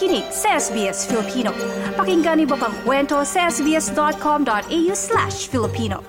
nakikinig sa SBS Filipino. Pakinggan niyo pang kwento sa sbs.com.au slash Filipino.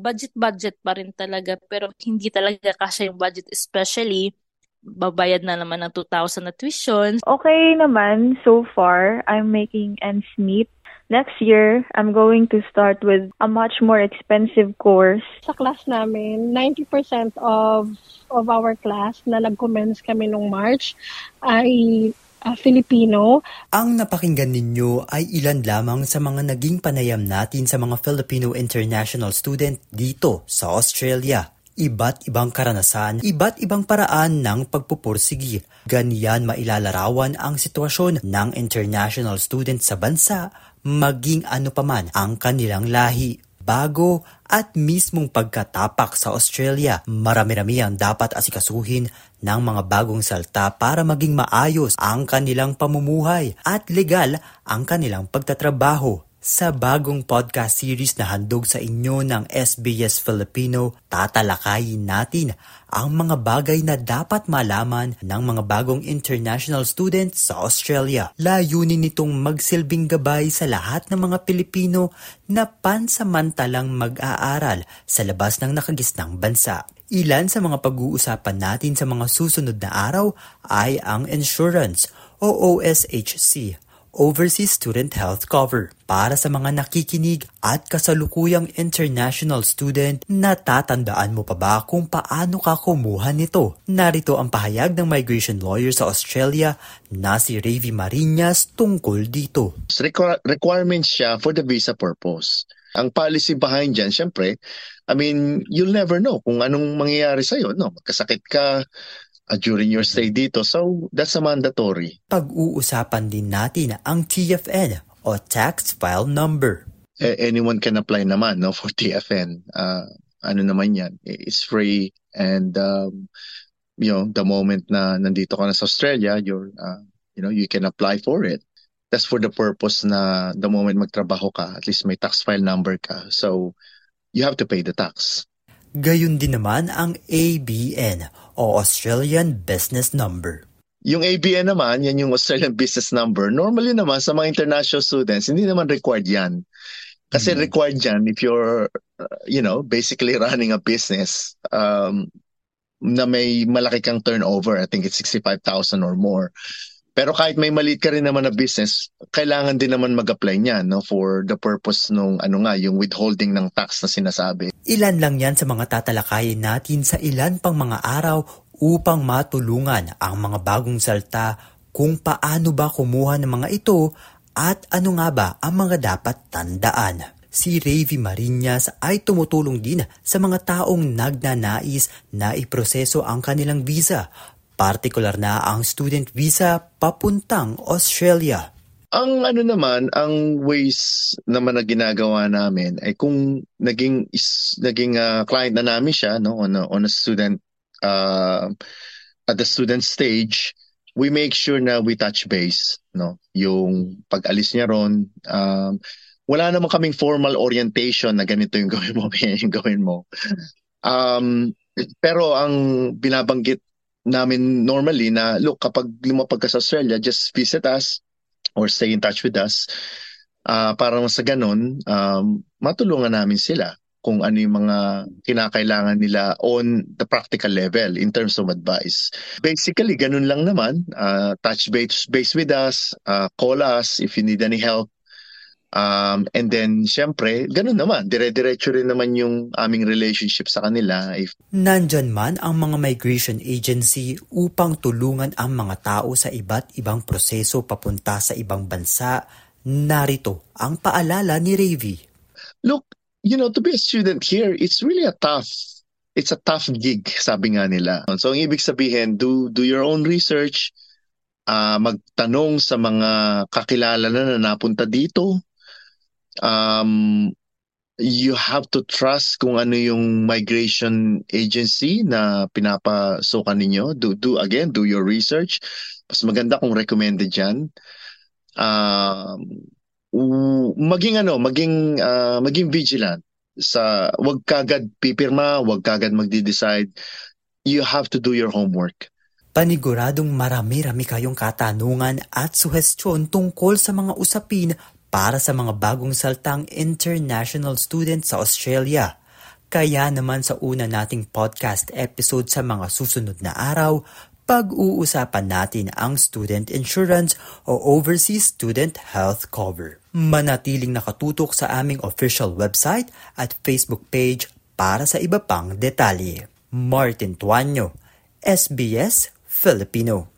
Budget-budget pa rin talaga pero hindi talaga kasi yung budget especially babayad na naman ng 2,000 na tuition. Okay naman so far. I'm making ends meet Next year, I'm going to start with a much more expensive course. Sa class namin, 90% of of our class na nag-commence kami nung March ay uh, Filipino. Ang napakinggan ninyo ay ilan lamang sa mga naging panayam natin sa mga Filipino international student dito sa Australia iba't ibang karanasan, iba't ibang paraan ng pagpupursigi. Ganyan mailalarawan ang sitwasyon ng international student sa bansa maging ano paman ang kanilang lahi. Bago at mismong pagkatapak sa Australia, marami-rami ang dapat asikasuhin ng mga bagong salta para maging maayos ang kanilang pamumuhay at legal ang kanilang pagtatrabaho. Sa bagong podcast series na handog sa inyo ng SBS Filipino, tatalakayin natin ang mga bagay na dapat malaman ng mga bagong international students sa Australia. Layunin nitong magsilbing gabay sa lahat ng mga Pilipino na pansamantalang mag-aaral sa labas ng nakagisnang bansa. Ilan sa mga pag-uusapan natin sa mga susunod na araw ay ang insurance o OSHC Overseas Student Health Cover para sa mga nakikinig at kasalukuyang international student natatandaan mo pa ba kung paano ka kumuha nito? Narito ang pahayag ng migration lawyer sa Australia na si Ravi Marinas tungkol dito. Requir- requirements siya for the visa purpose. Ang policy behind dyan, syempre, I mean, you'll never know kung anong mangyayari sa'yo. No? Magkasakit ka, uh, during your stay dito. So, that's a mandatory. Pag-uusapan din natin ang TFN o Tax File Number. A- anyone can apply naman no, for TFN. Uh, ano naman yan, it's free and um, you know, the moment na nandito ka na sa Australia, you're, uh, you know, you can apply for it. That's for the purpose na the moment magtrabaho ka, at least may tax file number ka. So, you have to pay the tax. Gayun din naman ang ABN o Australian Business Number. Yung ABN naman, yan yung Australian Business Number. Normally naman sa mga international students, hindi naman required yan. Kasi mm. required yan if you're, uh, you know, basically running a business um, na may malaki kang turnover. I think it's 65,000 or more. Pero kahit may maliit ka rin naman na business, kailangan din naman mag-apply niyan no, for the purpose nung ano nga, yung withholding ng tax na sinasabi. Ilan lang yan sa mga tatalakayin natin sa ilan pang mga araw upang matulungan ang mga bagong salta kung paano ba kumuha ng mga ito at ano nga ba ang mga dapat tandaan. Si Ravi Marinas ay tumutulong din sa mga taong nagnanais na iproseso ang kanilang visa Partikular na ang student visa papuntang Australia. Ang ano naman, ang ways naman na ginagawa namin ay kung naging is, naging uh, client na namin siya no on a, on a student uh, at the student stage, we make sure na we touch base no yung pag-alis niya ron um, wala naman kaming formal orientation na ganito yung gawin mo yung gawin mo um, pero ang binabanggit namin normally na look kapag lumapag ka sa Australia just visit us or stay in touch with us uh, para sa ganun um, matulungan namin sila kung ano yung mga kinakailangan nila on the practical level in terms of advice. Basically, ganun lang naman. Uh, touch base, base with us, uh, call us if you need any help. Um, and then, syempre, ganun naman. Dire-diretso rin naman yung aming relationship sa kanila. If... Nandyan man ang mga migration agency upang tulungan ang mga tao sa iba't ibang proseso papunta sa ibang bansa. Narito ang paalala ni Ravi. Look, you know, to be a student here, it's really a tough it's a tough gig, sabi nga nila. So, ang ibig sabihin, do, do your own research, uh, magtanong sa mga kakilala na na napunta dito, um, you have to trust kung ano yung migration agency na pinapasukan ninyo. Do, do again, do your research. Mas maganda kung recommended yan. Um, maging ano, maging uh, maging vigilant. sa wag kagad pipirma, wag kagad magde-decide. You have to do your homework. Paniguradong marami-rami kayong katanungan at suhestyon tungkol sa mga usapin para sa mga bagong saltang international student sa Australia. Kaya naman sa una nating podcast episode sa mga susunod na araw, pag-uusapan natin ang student insurance o overseas student health cover. Manatiling nakatutok sa aming official website at Facebook page para sa iba pang detalye. Martin Tuanyo, SBS Filipino.